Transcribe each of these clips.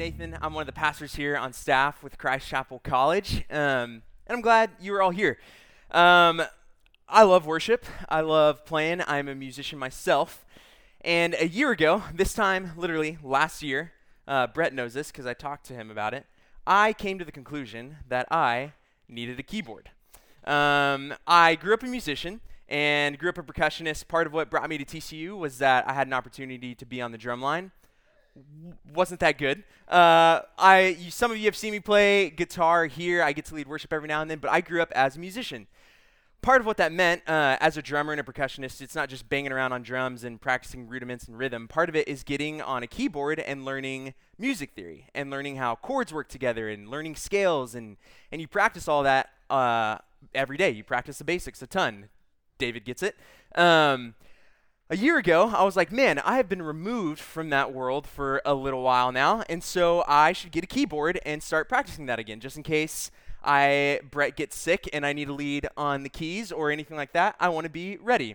Nathan. I'm one of the pastors here on staff with Christ Chapel College, um, and I'm glad you are all here. Um, I love worship. I love playing. I'm a musician myself. And a year ago, this time, literally last year, uh, Brett knows this because I talked to him about it. I came to the conclusion that I needed a keyboard. Um, I grew up a musician and grew up a percussionist. Part of what brought me to TCU was that I had an opportunity to be on the drum line wasn't that good. Uh, I you, some of you have seen me play guitar here. I get to lead worship every now and then, but I grew up as a musician. Part of what that meant uh, as a drummer and a percussionist, it's not just banging around on drums and practicing rudiments and rhythm. Part of it is getting on a keyboard and learning music theory and learning how chords work together and learning scales and and you practice all that uh, every day. You practice the basics a ton. David gets it. Um, a year ago, I was like, man, I have been removed from that world for a little while now, and so I should get a keyboard and start practicing that again, just in case I Brett gets sick and I need a lead on the keys or anything like that. I want to be ready.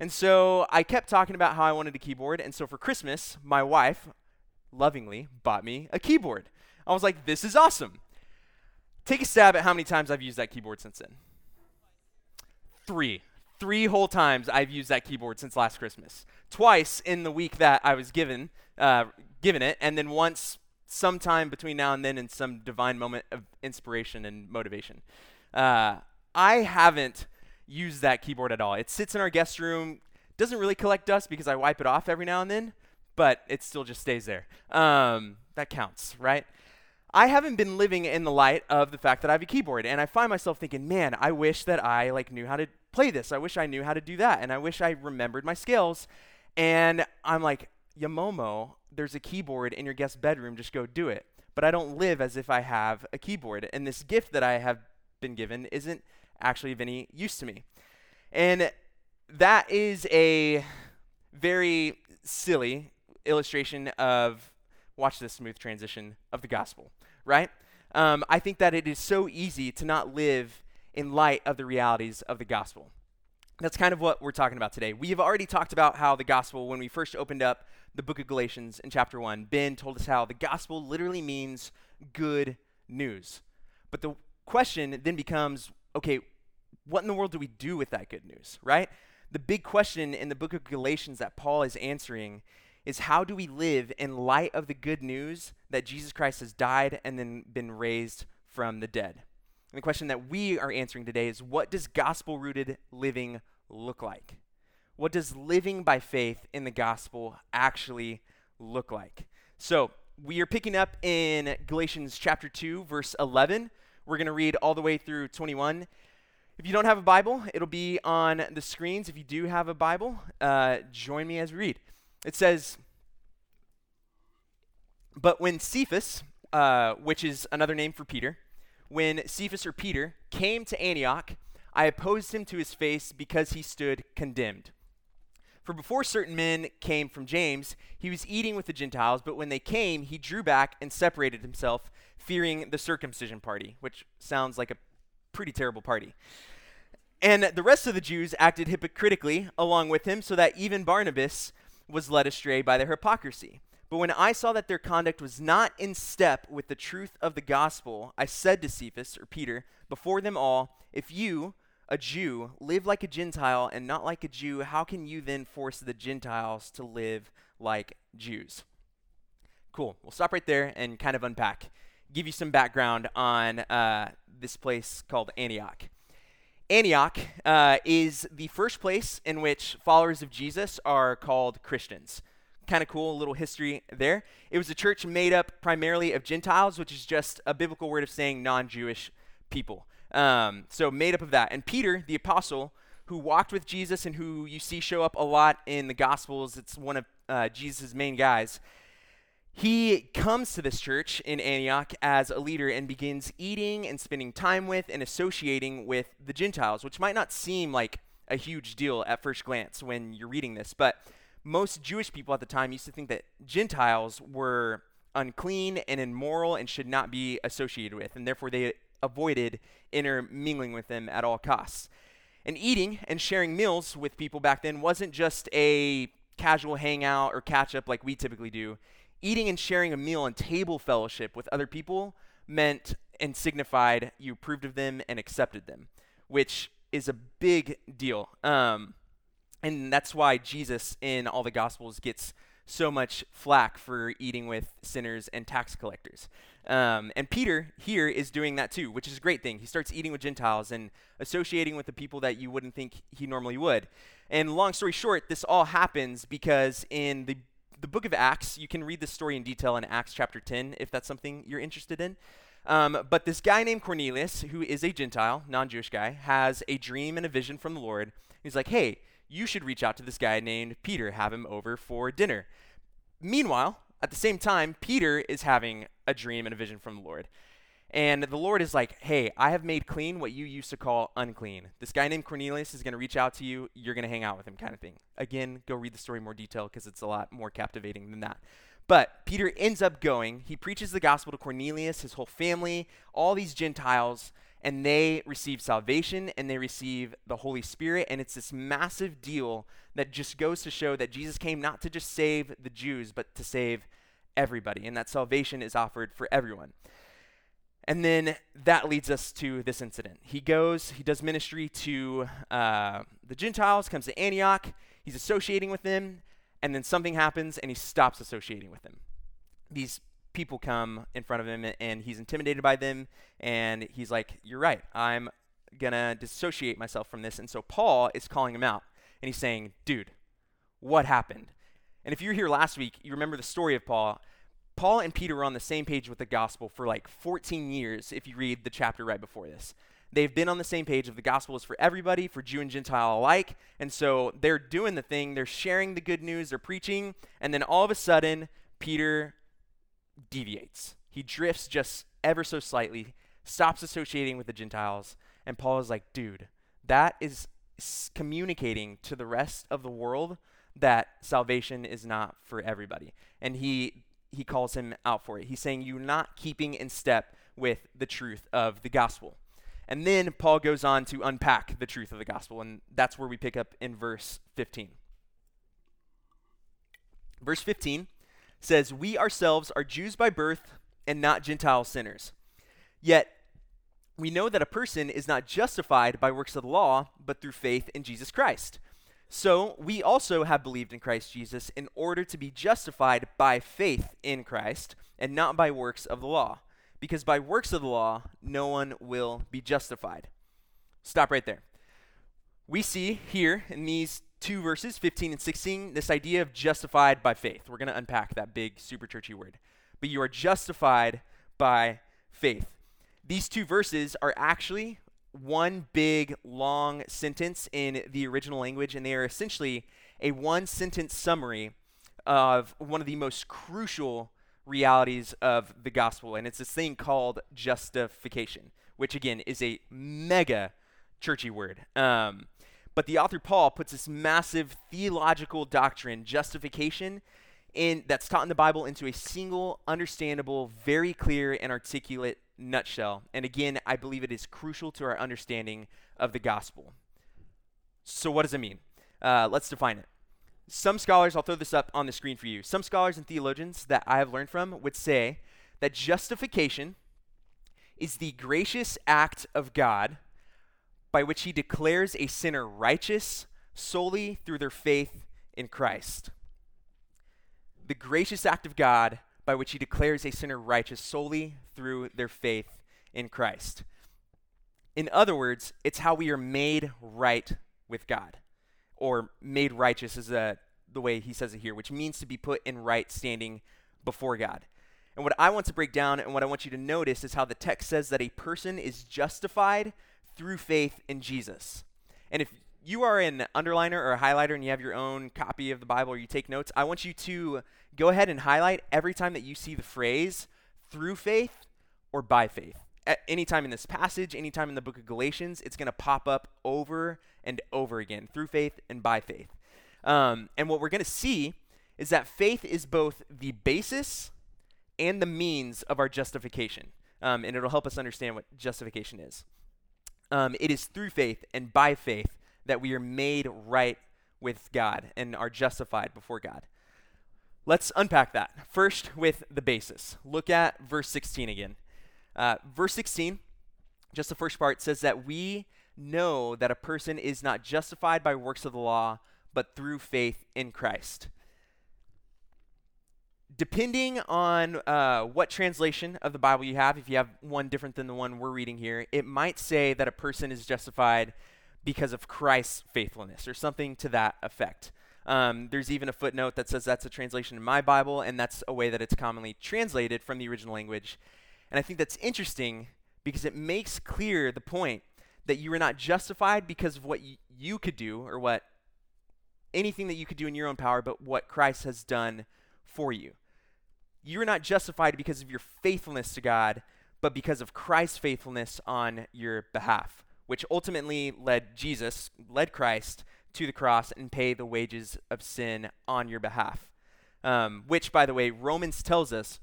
And so I kept talking about how I wanted a keyboard, and so for Christmas, my wife lovingly bought me a keyboard. I was like, this is awesome. Take a stab at how many times I've used that keyboard since then. Three three whole times I've used that keyboard since last Christmas. Twice in the week that I was given uh, given it, and then once sometime between now and then in some divine moment of inspiration and motivation. Uh, I haven't used that keyboard at all. It sits in our guest room, doesn't really collect dust because I wipe it off every now and then, but it still just stays there. Um, that counts, right? I haven't been living in the light of the fact that I have a keyboard, and I find myself thinking, man, I wish that I like knew how to play this. I wish I knew how to do that. And I wish I remembered my scales. And I'm like, Yamomo, there's a keyboard in your guest bedroom. Just go do it. But I don't live as if I have a keyboard. And this gift that I have been given isn't actually of any use to me. And that is a very silly illustration of, watch this smooth transition, of the gospel, right? Um, I think that it is so easy to not live in light of the realities of the gospel. That's kind of what we're talking about today. We have already talked about how the gospel, when we first opened up the book of Galatians in chapter 1, Ben told us how the gospel literally means good news. But the question then becomes okay, what in the world do we do with that good news, right? The big question in the book of Galatians that Paul is answering is how do we live in light of the good news that Jesus Christ has died and then been raised from the dead? And the question that we are answering today is what does gospel rooted living look like? What does living by faith in the gospel actually look like? So, we are picking up in Galatians chapter 2, verse 11. We're going to read all the way through 21. If you don't have a Bible, it'll be on the screens. If you do have a Bible, uh, join me as we read. It says, But when Cephas, uh, which is another name for Peter, when Cephas or Peter came to Antioch, I opposed him to his face because he stood condemned. For before certain men came from James, he was eating with the Gentiles, but when they came, he drew back and separated himself, fearing the circumcision party, which sounds like a pretty terrible party. And the rest of the Jews acted hypocritically along with him, so that even Barnabas was led astray by their hypocrisy. But when I saw that their conduct was not in step with the truth of the gospel, I said to Cephas, or Peter, before them all, If you, a Jew, live like a Gentile and not like a Jew, how can you then force the Gentiles to live like Jews? Cool. We'll stop right there and kind of unpack, give you some background on uh, this place called Antioch. Antioch uh, is the first place in which followers of Jesus are called Christians kind of cool, little history there. It was a church made up primarily of Gentiles, which is just a biblical word of saying non Jewish people. Um, so, made up of that. And Peter, the apostle, who walked with Jesus and who you see show up a lot in the Gospels, it's one of uh, Jesus' main guys. he comes to this church in Antioch as a leader and begins eating and spending time with and associating with the Gentiles, which might not seem like a huge deal at first glance when you're reading this, but most Jewish people at the time used to think that Gentiles were unclean and immoral and should not be associated with, and therefore they avoided intermingling with them at all costs. And eating and sharing meals with people back then wasn't just a casual hangout or catch up like we typically do. Eating and sharing a meal and table fellowship with other people meant and signified you approved of them and accepted them, which is a big deal. Um, and that's why Jesus in all the Gospels gets so much flack for eating with sinners and tax collectors. Um, and Peter here is doing that too, which is a great thing. He starts eating with Gentiles and associating with the people that you wouldn't think he normally would. And long story short, this all happens because in the the book of Acts, you can read this story in detail in Acts chapter 10 if that's something you're interested in. Um, but this guy named Cornelius, who is a Gentile, non Jewish guy, has a dream and a vision from the Lord. He's like, hey, you should reach out to this guy named Peter, have him over for dinner. Meanwhile, at the same time, Peter is having a dream and a vision from the Lord. And the Lord is like, hey, I have made clean what you used to call unclean. This guy named Cornelius is going to reach out to you. You're going to hang out with him, kind of thing. Again, go read the story more detail because it's a lot more captivating than that. But Peter ends up going. He preaches the gospel to Cornelius, his whole family, all these Gentiles, and they receive salvation and they receive the Holy Spirit. And it's this massive deal that just goes to show that Jesus came not to just save the Jews, but to save everybody, and that salvation is offered for everyone. And then that leads us to this incident. He goes, he does ministry to uh, the Gentiles, comes to Antioch, he's associating with them, and then something happens and he stops associating with them. These people come in front of him and he's intimidated by them and he's like, You're right, I'm gonna dissociate myself from this. And so Paul is calling him out and he's saying, Dude, what happened? And if you were here last week, you remember the story of Paul. Paul and Peter were on the same page with the gospel for like 14 years if you read the chapter right before this. They've been on the same page of the gospel is for everybody, for Jew and Gentile alike. And so they're doing the thing, they're sharing the good news, they're preaching, and then all of a sudden, Peter deviates. He drifts just ever so slightly, stops associating with the Gentiles, and Paul is like, dude, that is communicating to the rest of the world that salvation is not for everybody. And he he calls him out for it. He's saying you're not keeping in step with the truth of the gospel. And then Paul goes on to unpack the truth of the gospel, and that's where we pick up in verse 15. Verse 15 says, We ourselves are Jews by birth and not Gentile sinners. Yet we know that a person is not justified by works of the law, but through faith in Jesus Christ. So we also have believed in Christ Jesus in order to be justified by faith in Christ and not by works of the law. Because by works of the law, no one will be justified. Stop right there. We see here in these two verses, 15 and 16, this idea of justified by faith. We're going to unpack that big, super churchy word. But you are justified by faith. These two verses are actually one big, long sentence in the original language, and they are essentially a one sentence summary of one of the most crucial realities of the gospel. And it's this thing called justification, which again is a mega churchy word. Um, but the author Paul puts this massive theological doctrine, justification, in that's taught in the Bible into a single, understandable, very clear and articulate nutshell. And again, I believe it is crucial to our understanding of the gospel. So, what does it mean? Uh, let's define it. Some scholars, I'll throw this up on the screen for you. Some scholars and theologians that I have learned from would say that justification is the gracious act of God by which he declares a sinner righteous solely through their faith in Christ. The gracious act of God by which he declares a sinner righteous solely through their faith in Christ. In other words, it's how we are made right with God, or made righteous is a, the way he says it here, which means to be put in right standing before God. And what I want to break down and what I want you to notice is how the text says that a person is justified through faith in Jesus. And if you are an underliner or a highlighter and you have your own copy of the Bible or you take notes, I want you to go ahead and highlight every time that you see the phrase through faith or by faith. At any time in this passage, anytime in the book of Galatians, it's going to pop up over and over again through faith and by faith. Um, and what we're going to see is that faith is both the basis and the means of our justification. Um, and it'll help us understand what justification is. Um, it is through faith and by faith that we are made right with God and are justified before God. Let's unpack that. First, with the basis. Look at verse 16 again. Uh, verse 16, just the first part, says that we know that a person is not justified by works of the law, but through faith in Christ. Depending on uh, what translation of the Bible you have, if you have one different than the one we're reading here, it might say that a person is justified because of Christ's faithfulness or something to that effect. Um, there's even a footnote that says that's a translation in my Bible, and that's a way that it's commonly translated from the original language. And I think that's interesting because it makes clear the point that you are not justified because of what y- you could do or what anything that you could do in your own power, but what Christ has done for you. You're not justified because of your faithfulness to God, but because of Christ's faithfulness on your behalf, which ultimately led Jesus, led Christ to the cross and pay the wages of sin on your behalf. Um, which, by the way, Romans tells us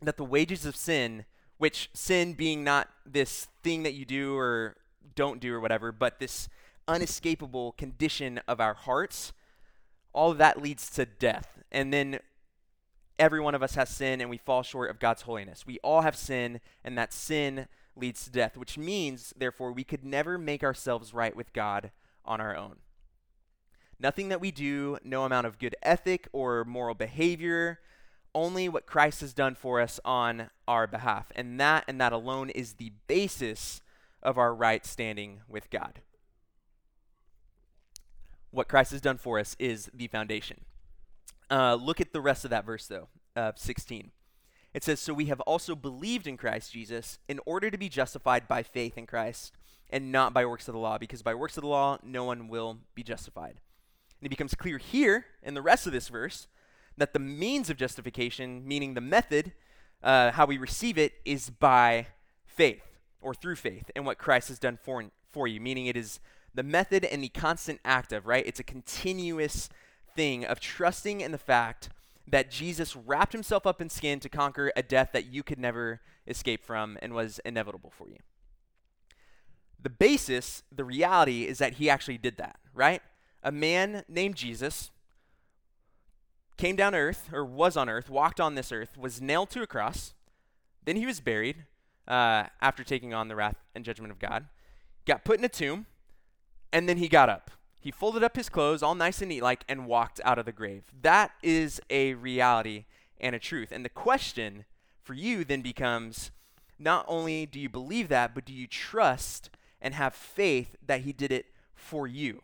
that the wages of sin, which sin being not this thing that you do or don't do or whatever, but this unescapable condition of our hearts, all of that leads to death. And then every one of us has sin and we fall short of God's holiness. We all have sin, and that sin leads to death, which means, therefore, we could never make ourselves right with God on our own. Nothing that we do, no amount of good ethic or moral behavior, only what Christ has done for us on our behalf. And that and that alone is the basis of our right standing with God. What Christ has done for us is the foundation. Uh, look at the rest of that verse, though, uh, 16. It says, So we have also believed in Christ Jesus in order to be justified by faith in Christ and not by works of the law, because by works of the law no one will be justified. And it becomes clear here in the rest of this verse that the means of justification, meaning the method, uh, how we receive it, is by faith or through faith and what Christ has done for, for you, meaning it is the method and the constant act of, right? It's a continuous thing of trusting in the fact that Jesus wrapped himself up in skin to conquer a death that you could never escape from and was inevitable for you. The basis, the reality, is that he actually did that, right? a man named Jesus came down earth, or was on earth, walked on this earth, was nailed to a cross. Then he was buried uh, after taking on the wrath and judgment of God, got put in a tomb, and then he got up. He folded up his clothes, all nice and neat like, and walked out of the grave. That is a reality and a truth. And the question for you then becomes not only do you believe that, but do you trust and have faith that he did it for you?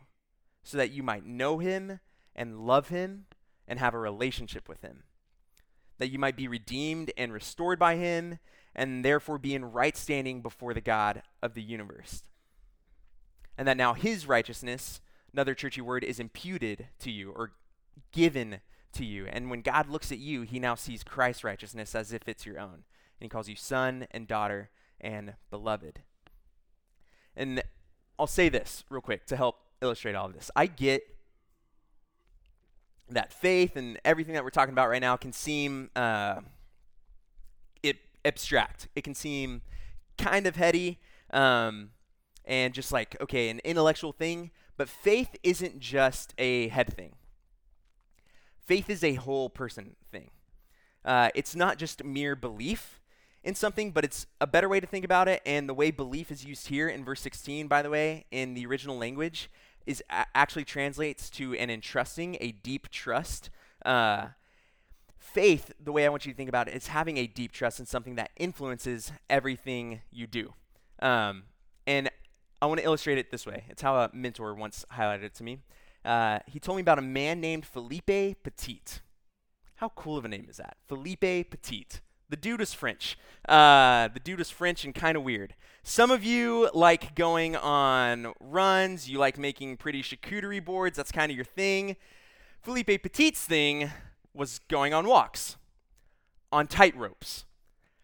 so that you might know him and love him and have a relationship with him. That you might be redeemed and restored by him and therefore be in right standing before the God of the universe. And that now his righteousness, another churchy word, is imputed to you or given to you. And when God looks at you, he now sees Christ's righteousness as if it's your own. And he calls you son and daughter and beloved. And I'll say this real quick to help illustrate all of this. I get that faith and everything that we're talking about right now can seem uh, it abstract. It can seem kind of heady um, and just like okay, an intellectual thing. But faith isn't just a head thing. Faith is a whole person thing. Uh, it's not just mere belief in something, but it's a better way to think about it. And the way belief is used here in verse 16, by the way, in the original language, is a- actually translates to an entrusting, a deep trust. Uh, faith, the way I want you to think about it, is having a deep trust in something that influences everything you do. Um, and I want to illustrate it this way. It's how a mentor once highlighted it to me. Uh, he told me about a man named Philippe Petit. How cool of a name is that? Philippe Petit. The dude is French. Uh, the dude is French and kind of weird. Some of you like going on runs. You like making pretty charcuterie boards. That's kind of your thing. Philippe Petit's thing was going on walks, on tight ropes,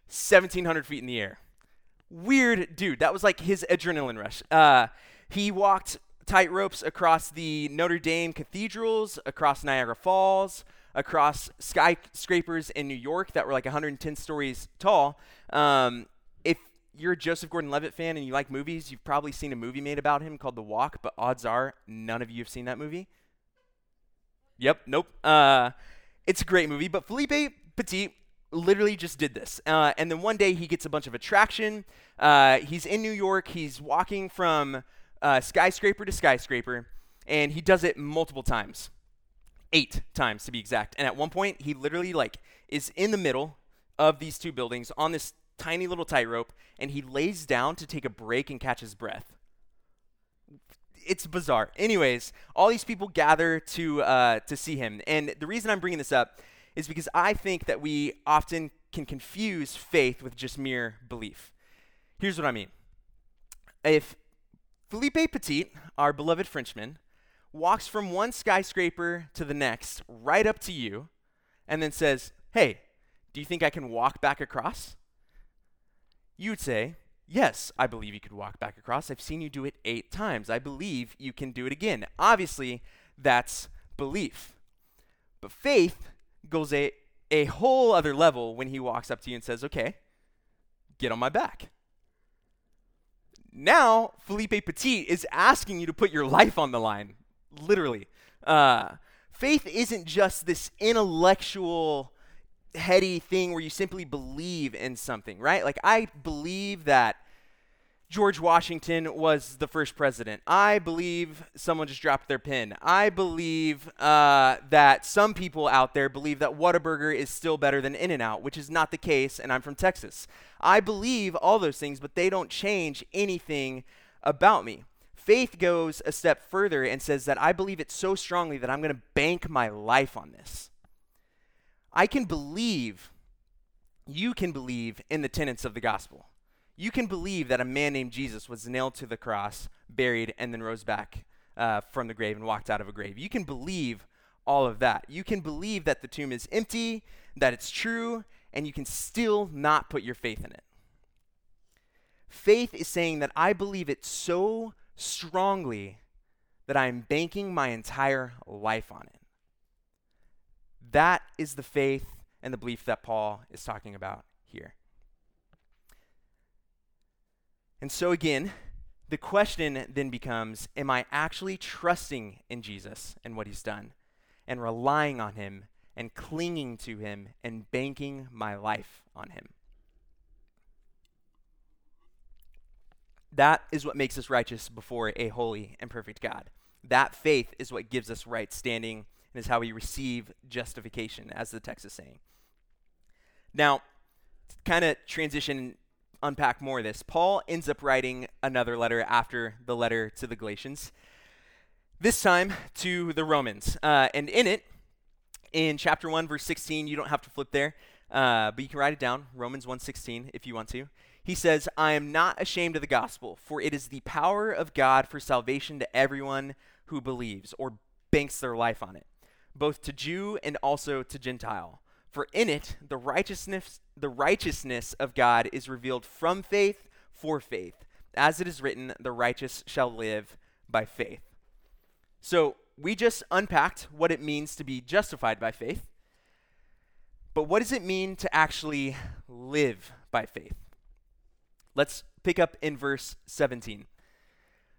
1,700 feet in the air. Weird dude. That was like his adrenaline rush. Uh, he walked tight ropes across the Notre Dame cathedrals, across Niagara Falls, across skyscrapers in New York that were like 110 stories tall. Um, if you're a Joseph Gordon-Levitt fan and you like movies, you've probably seen a movie made about him called The Walk, but odds are none of you have seen that movie. Yep, nope. Uh, it's a great movie, but Philippe Petit literally just did this. Uh, and then one day he gets a bunch of attraction. Uh, he's in New York. He's walking from uh, skyscraper to skyscraper, and he does it multiple times, eight times to be exact. And at one point, he literally like is in the middle of these two buildings on this tiny little tightrope, and he lays down to take a break and catch his breath it's bizarre. Anyways, all these people gather to uh, to see him, and the reason I'm bringing this up is because I think that we often can confuse faith with just mere belief. Here's what I mean: if Philippe Petit, our beloved Frenchman, walks from one skyscraper to the next, right up to you, and then says, "Hey, do you think I can walk back across?" You would say, Yes, I believe you could walk back across. I've seen you do it eight times. I believe you can do it again. Obviously, that's belief. But faith goes a, a whole other level when he walks up to you and says, Okay, get on my back. Now, Philippe Petit is asking you to put your life on the line, literally. Uh, faith isn't just this intellectual heady thing where you simply believe in something, right? Like, I believe that George Washington was the first president. I believe someone just dropped their pin. I believe uh, that some people out there believe that Whataburger is still better than In N Out, which is not the case, and I'm from Texas. I believe all those things, but they don't change anything about me. Faith goes a step further and says that I believe it so strongly that I'm going to bank my life on this. I can believe, you can believe in the tenets of the gospel. You can believe that a man named Jesus was nailed to the cross, buried, and then rose back uh, from the grave and walked out of a grave. You can believe all of that. You can believe that the tomb is empty, that it's true, and you can still not put your faith in it. Faith is saying that I believe it so strongly that I'm banking my entire life on it. That is the faith and the belief that Paul is talking about here. And so, again, the question then becomes Am I actually trusting in Jesus and what he's done, and relying on him, and clinging to him, and banking my life on him? That is what makes us righteous before a holy and perfect God. That faith is what gives us right standing and is how we receive justification, as the text is saying. Now, kind of transition, unpack more of this. Paul ends up writing another letter after the letter to the Galatians, this time to the Romans. Uh, and in it, in chapter 1, verse 16, you don't have to flip there, uh, but you can write it down, Romans 1.16, if you want to. He says, I am not ashamed of the gospel, for it is the power of God for salvation to everyone who believes or banks their life on it both to Jew and also to Gentile. For in it the righteousness the righteousness of God is revealed from faith for faith. As it is written, the righteous shall live by faith. So, we just unpacked what it means to be justified by faith. But what does it mean to actually live by faith? Let's pick up in verse 17.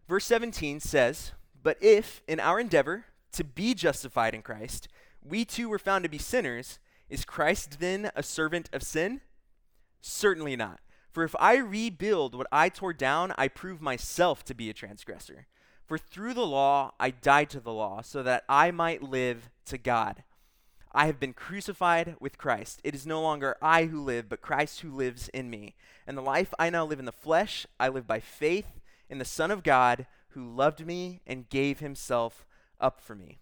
Verse 17 says, But if in our endeavor to be justified in Christ, we too were found to be sinners, is Christ then a servant of sin? Certainly not. For if I rebuild what I tore down, I prove myself to be a transgressor. For through the law I died to the law, so that I might live to God. I have been crucified with Christ. It is no longer I who live, but Christ who lives in me. And the life I now live in the flesh, I live by faith in the Son of God, who loved me and gave himself up for me.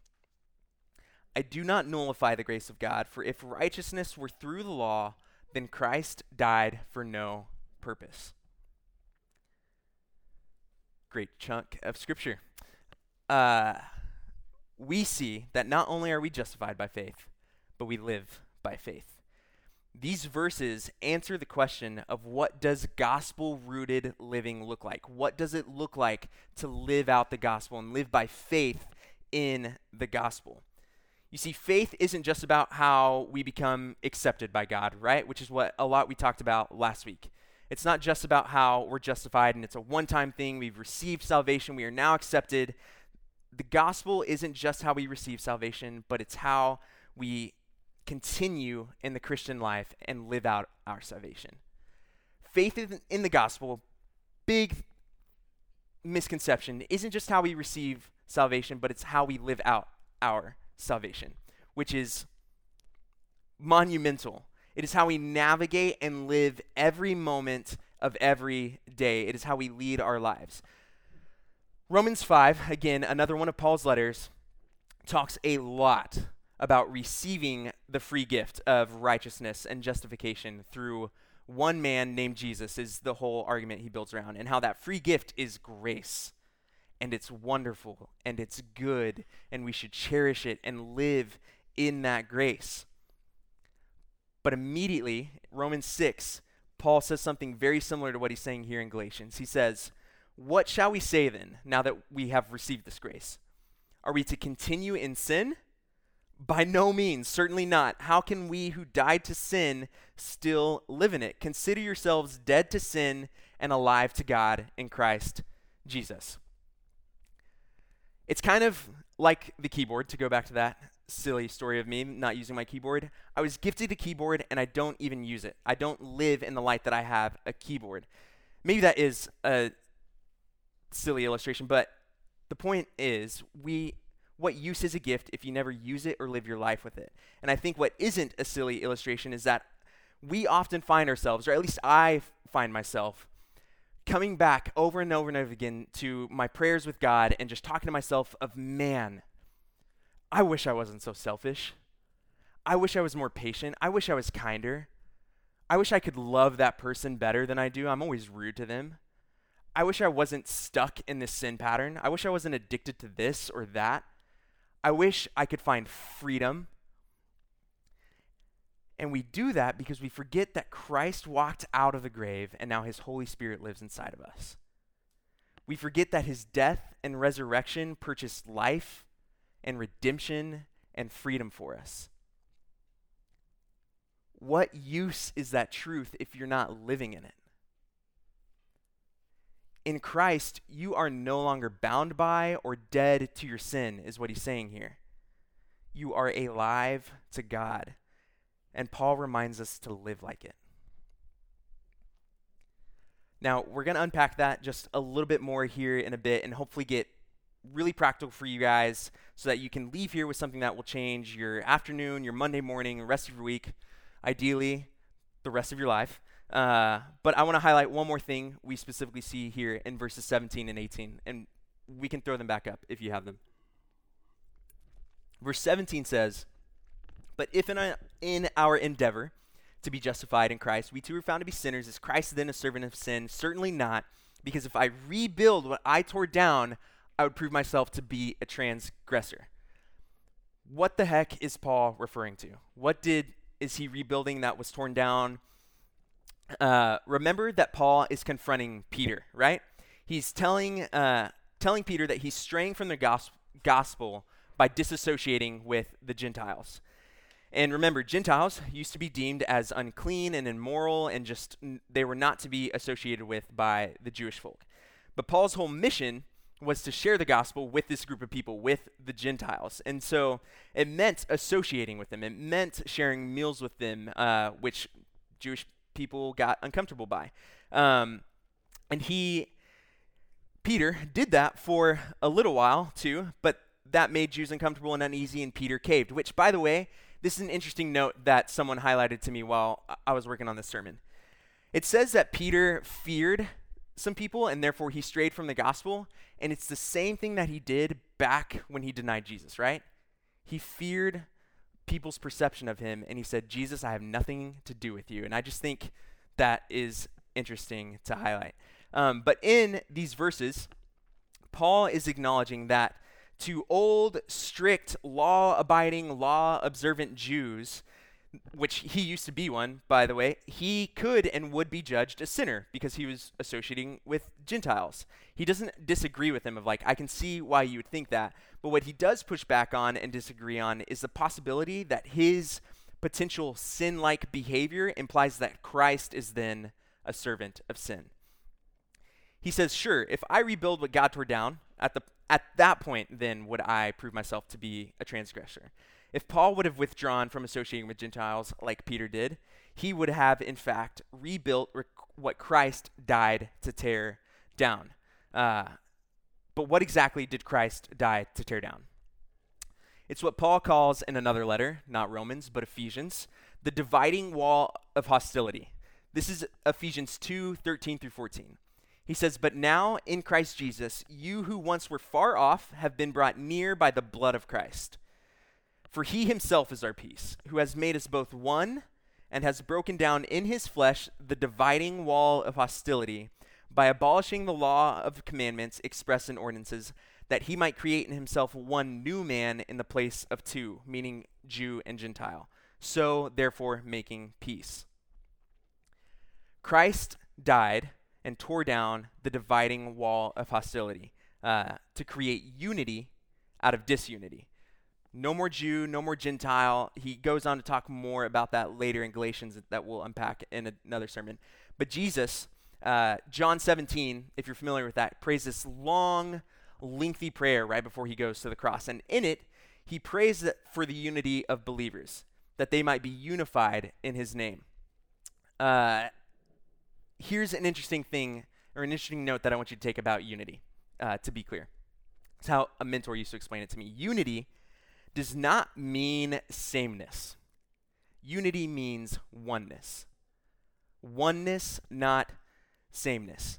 I do not nullify the grace of God, for if righteousness were through the law, then Christ died for no purpose. Great chunk of scripture. Uh, we see that not only are we justified by faith, but we live by faith. These verses answer the question of what does gospel rooted living look like? What does it look like to live out the gospel and live by faith in the gospel? You see, faith isn't just about how we become accepted by God, right? Which is what a lot we talked about last week. It's not just about how we're justified and it's a one time thing. We've received salvation, we are now accepted. The gospel isn't just how we receive salvation, but it's how we continue in the Christian life and live out our salvation. Faith in the gospel, big misconception, isn't just how we receive salvation, but it's how we live out our salvation, which is monumental. It is how we navigate and live every moment of every day. It is how we lead our lives. Romans 5, again, another one of Paul's letters, talks a lot about receiving the free gift of righteousness and justification through one man named Jesus, is the whole argument he builds around, and how that free gift is grace. And it's wonderful and it's good, and we should cherish it and live in that grace. But immediately, Romans 6, Paul says something very similar to what he's saying here in Galatians. He says, What shall we say then, now that we have received this grace? Are we to continue in sin? By no means, certainly not. How can we who died to sin still live in it? Consider yourselves dead to sin and alive to God in Christ Jesus. It's kind of like the keyboard, to go back to that silly story of me not using my keyboard. I was gifted a keyboard and I don't even use it. I don't live in the light that I have a keyboard. Maybe that is a silly illustration, but the point is we what use is a gift if you never use it or live your life with it? And I think what isn't a silly illustration is that we often find ourselves, or at least I find myself, coming back over and over and over again to my prayers with God and just talking to myself of, man, I wish I wasn't so selfish. I wish I was more patient. I wish I was kinder. I wish I could love that person better than I do. I'm always rude to them. I wish I wasn't stuck in this sin pattern. I wish I wasn't addicted to this or that. I wish I could find freedom. And we do that because we forget that Christ walked out of the grave and now his Holy Spirit lives inside of us. We forget that his death and resurrection purchased life and redemption and freedom for us. What use is that truth if you're not living in it? in Christ, you are no longer bound by or dead to your sin, is what he's saying here. You are alive to God. And Paul reminds us to live like it. Now, we're going to unpack that just a little bit more here in a bit and hopefully get really practical for you guys so that you can leave here with something that will change your afternoon, your Monday morning, the rest of your week, ideally, the rest of your life. Uh, but I want to highlight one more thing we specifically see here in verses 17 and 18, and we can throw them back up if you have them. Verse 17 says, But if in, a, in our endeavor to be justified in Christ, we too are found to be sinners, is Christ then a servant of sin? Certainly not, because if I rebuild what I tore down, I would prove myself to be a transgressor. What the heck is Paul referring to? What did is he rebuilding that was torn down? uh, remember that Paul is confronting Peter, right? He's telling, uh, telling Peter that he's straying from the gos- gospel by disassociating with the Gentiles. And remember, Gentiles used to be deemed as unclean and immoral, and just they were not to be associated with by the Jewish folk. But Paul's whole mission was to share the gospel with this group of people, with the Gentiles. And so it meant associating with them, it meant sharing meals with them, uh, which Jewish people got uncomfortable by. Um, and he, Peter, did that for a little while too, but that made Jews uncomfortable and uneasy, and Peter caved. Which, by the way, this is an interesting note that someone highlighted to me while I was working on this sermon. It says that Peter feared some people and therefore he strayed from the gospel, and it's the same thing that he did back when he denied Jesus, right? He feared people's perception of him and he said, Jesus, I have nothing to do with you. And I just think that is interesting to highlight. Um, but in these verses, Paul is acknowledging that to old, strict, law abiding, law observant Jews, which he used to be one, by the way, he could and would be judged a sinner because he was associating with Gentiles. He doesn't disagree with him of like, I can see why you would think that. But what he does push back on and disagree on is the possibility that his potential sin like behavior implies that Christ is then a servant of sin. He says, Sure, if I rebuild what God tore down, at, the, at that point, then would I prove myself to be a transgressor. If Paul would have withdrawn from associating with Gentiles like Peter did, he would have, in fact, rebuilt rec- what Christ died to tear down. Uh, but what exactly did Christ die to tear down? It's what Paul calls in another letter, not Romans, but Ephesians, the dividing wall of hostility. This is Ephesians 2 13 through 14. He says, But now in Christ Jesus, you who once were far off have been brought near by the blood of Christ. For he himself is our peace, who has made us both one and has broken down in his flesh the dividing wall of hostility by abolishing the law of commandments expressed in ordinances, that he might create in himself one new man in the place of two, meaning Jew and Gentile, so therefore making peace. Christ died and tore down the dividing wall of hostility uh, to create unity out of disunity no more Jew, no more Gentile. He goes on to talk more about that later in Galatians that we'll unpack in another sermon. But Jesus, uh, John 17, if you're familiar with that, prays this long, lengthy prayer right before he goes to the cross. And in it, he prays for the unity of believers, that they might be unified in his name. Uh, here's an interesting thing, or an interesting note that I want you to take about unity, uh, to be clear. It's how a mentor used to explain it to me. Unity does not mean sameness. Unity means oneness. Oneness, not sameness.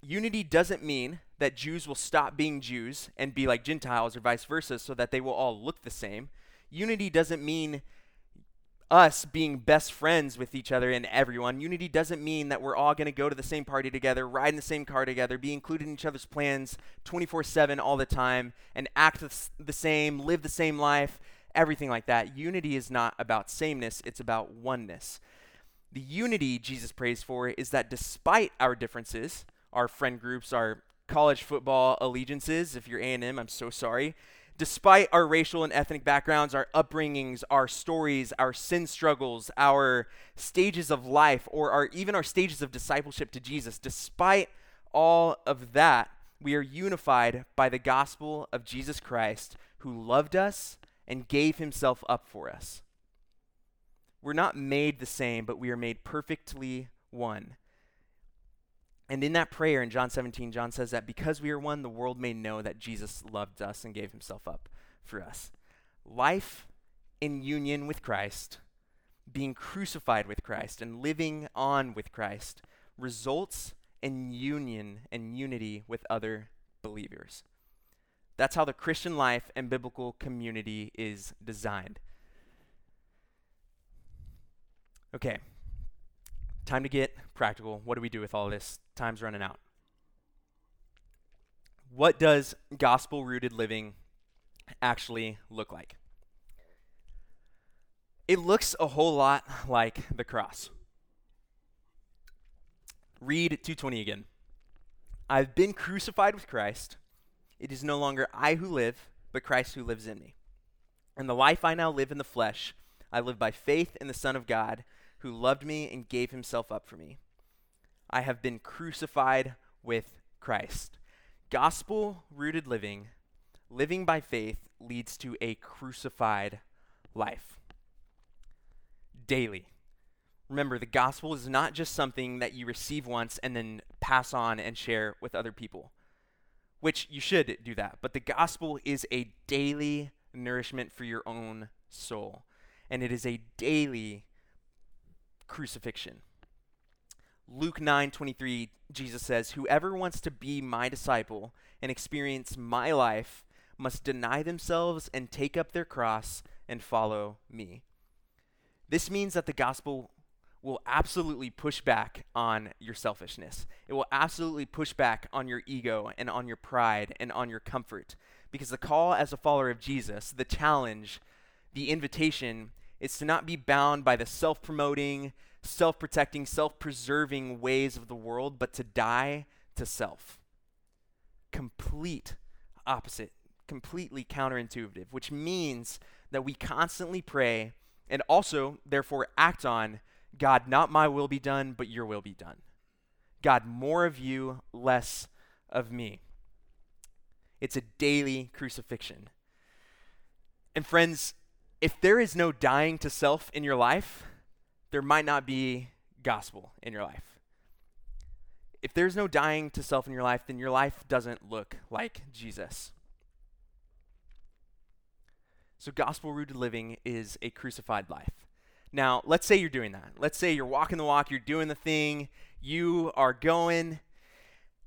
Unity doesn't mean that Jews will stop being Jews and be like Gentiles or vice versa so that they will all look the same. Unity doesn't mean us being best friends with each other and everyone. Unity doesn't mean that we're all going to go to the same party together, ride in the same car together, be included in each other's plans 24 7 all the time, and act the same, live the same life, everything like that. Unity is not about sameness, it's about oneness. The unity Jesus prays for is that despite our differences, our friend groups, our college football allegiances, if you're A&M, I'm so sorry, despite our racial and ethnic backgrounds, our upbringings, our stories, our sin struggles, our stages of life, or our, even our stages of discipleship to Jesus, despite all of that, we are unified by the gospel of Jesus Christ, who loved us and gave himself up for us. We're not made the same, but we are made perfectly one. And in that prayer in John 17, John says that because we are one, the world may know that Jesus loved us and gave himself up for us. Life in union with Christ, being crucified with Christ, and living on with Christ results in union and unity with other believers. That's how the Christian life and biblical community is designed. Okay, time to get practical. What do we do with all this? Time's running out. What does gospel rooted living actually look like? It looks a whole lot like the cross. Read 220 again. I've been crucified with Christ. It is no longer I who live, but Christ who lives in me. And the life I now live in the flesh, I live by faith in the Son of God, who loved me and gave himself up for me. I have been crucified with Christ. Gospel rooted living, living by faith, leads to a crucified life. Daily. Remember, the gospel is not just something that you receive once and then pass on and share with other people, which you should do that. But the gospel is a daily nourishment for your own soul, and it is a daily crucifixion. Luke 9:23 Jesus says, "Whoever wants to be my disciple and experience my life must deny themselves and take up their cross and follow me. This means that the gospel will absolutely push back on your selfishness. It will absolutely push back on your ego and on your pride and on your comfort. Because the call as a follower of Jesus, the challenge, the invitation, is to not be bound by the self promoting, self protecting, self preserving ways of the world, but to die to self. Complete opposite, completely counterintuitive, which means that we constantly pray and also, therefore, act on God, not my will be done, but your will be done. God, more of you, less of me. It's a daily crucifixion. And friends, if there is no dying to self in your life, there might not be gospel in your life. If there's no dying to self in your life, then your life doesn't look like Jesus. So, gospel rooted living is a crucified life. Now, let's say you're doing that. Let's say you're walking the walk, you're doing the thing, you are going.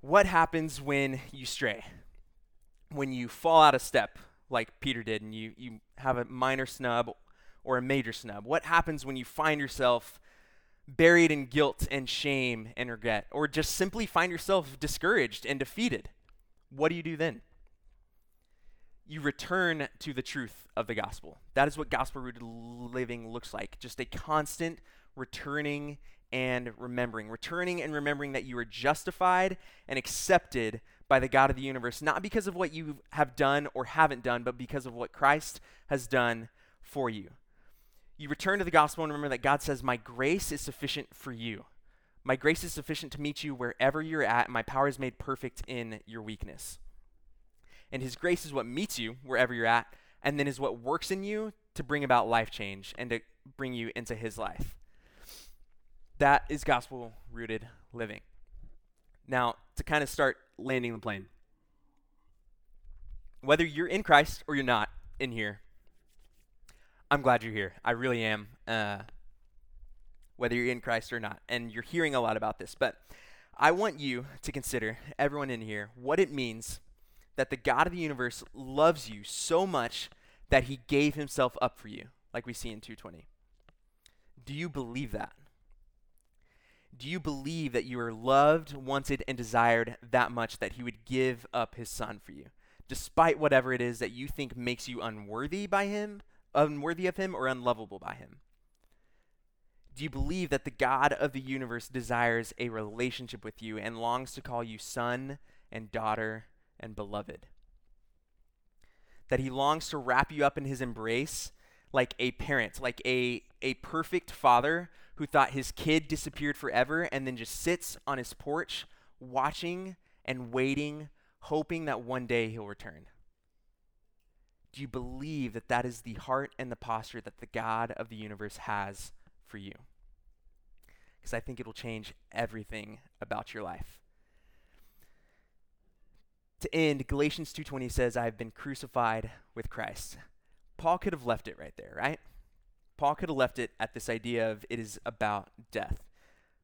What happens when you stray? When you fall out of step, like Peter did, and you, you have a minor snub or a major snub? What happens when you find yourself buried in guilt and shame and regret, or just simply find yourself discouraged and defeated? What do you do then? you return to the truth of the gospel. That is what gospel rooted living looks like. Just a constant returning and remembering. Returning and remembering that you are justified and accepted by the God of the universe, not because of what you have done or haven't done, but because of what Christ has done for you. You return to the gospel and remember that God says, My grace is sufficient for you. My grace is sufficient to meet you wherever you're at, and my power is made perfect in your weakness. And His grace is what meets you wherever you're at, and then is what works in you to bring about life change and to bring you into His life. That is gospel rooted living. Now, to kind of start landing the plane, whether you're in Christ or you're not in here, I'm glad you're here. I really am. Uh, whether you're in Christ or not, and you're hearing a lot about this, but I want you to consider, everyone in here, what it means that the God of the universe loves you so much that he gave himself up for you, like we see in 220. Do you believe that? Do you believe that you are loved, wanted, and desired that much that he would give up his son for you, despite whatever it is that you think makes you unworthy by him, unworthy of him, or unlovable by him? Do you believe that the God of the universe desires a relationship with you and longs to call you son and daughter and beloved. That he longs to wrap you up in his embrace like a parent, like a, a perfect father who thought his kid disappeared forever and then just sits on his porch watching and waiting, hoping that one day he'll return. Do you believe that that is the heart and the posture that the God of the universe has for you? Because I think it'll change everything about your life to end, Galatians 2:20 says, "I have been crucified with Christ." Paul could have left it right there, right? Paul could have left it at this idea of it is about death.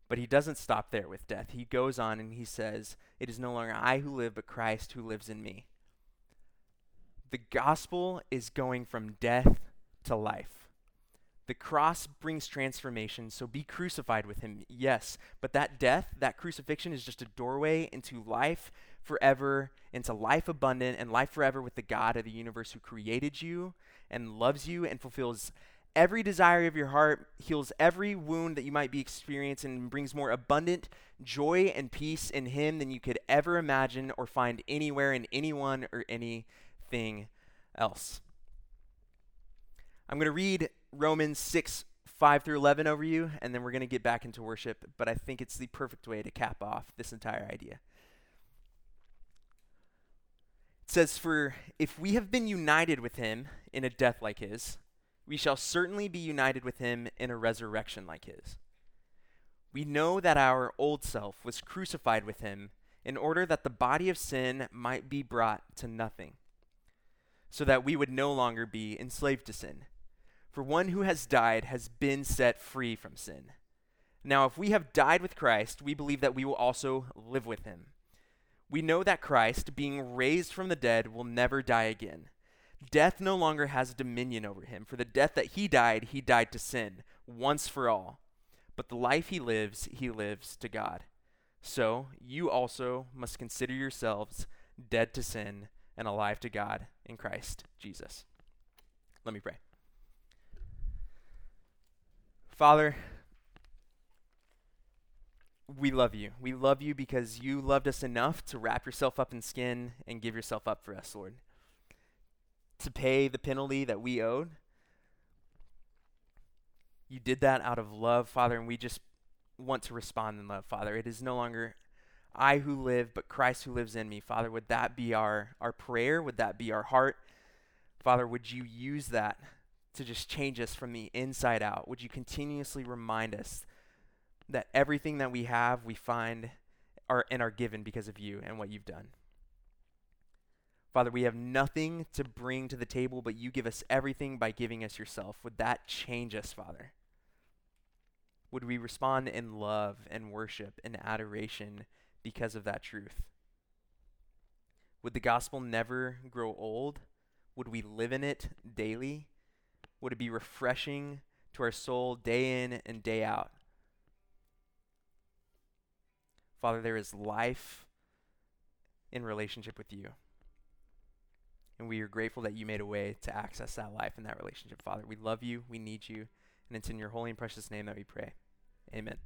But he doesn't stop there with death. He goes on and he says, "It is no longer I who live, but Christ who lives in me." The gospel is going from death to life. The cross brings transformation, so be crucified with him, yes. But that death, that crucifixion, is just a doorway into life forever, into life abundant and life forever with the God of the universe who created you and loves you and fulfills every desire of your heart, heals every wound that you might be experiencing, and brings more abundant joy and peace in Him than you could ever imagine or find anywhere in anyone or anything else. I'm going to read Romans 6 5 through 11 over you, and then we're going to get back into worship, but I think it's the perfect way to cap off this entire idea. It says, For if we have been united with him in a death like his, we shall certainly be united with him in a resurrection like his. We know that our old self was crucified with him in order that the body of sin might be brought to nothing, so that we would no longer be enslaved to sin. For one who has died has been set free from sin. Now, if we have died with Christ, we believe that we will also live with him we know that Christ, being raised from the dead, will never die again. Death no longer has dominion over him. For the death that he died, he died to sin, once for all. But the life he lives, he lives to God. So you also must consider yourselves dead to sin and alive to God in Christ Jesus. Let me pray. Father, we love you. We love you because you loved us enough to wrap yourself up in skin and give yourself up for us, Lord. To pay the penalty that we owed. You did that out of love, Father, and we just want to respond in love, Father. It is no longer I who live, but Christ who lives in me. Father, would that be our, our prayer? Would that be our heart? Father, would you use that to just change us from the inside out? Would you continuously remind us that everything that we have, we find are, and are given because of you and what you've done? Father, we have nothing to bring to the table, but you give us everything by giving us yourself. Would that change us, Father? Would we respond in love and worship and adoration because of that truth? Would the gospel never grow old? Would we live in it daily? Would it be refreshing to our soul day in and day out? Father, there is life in relationship with you. And we are grateful that you made a way to access that life and that relationship, Father. We love you. We need you. And it's in your holy and precious name that we pray. Amen.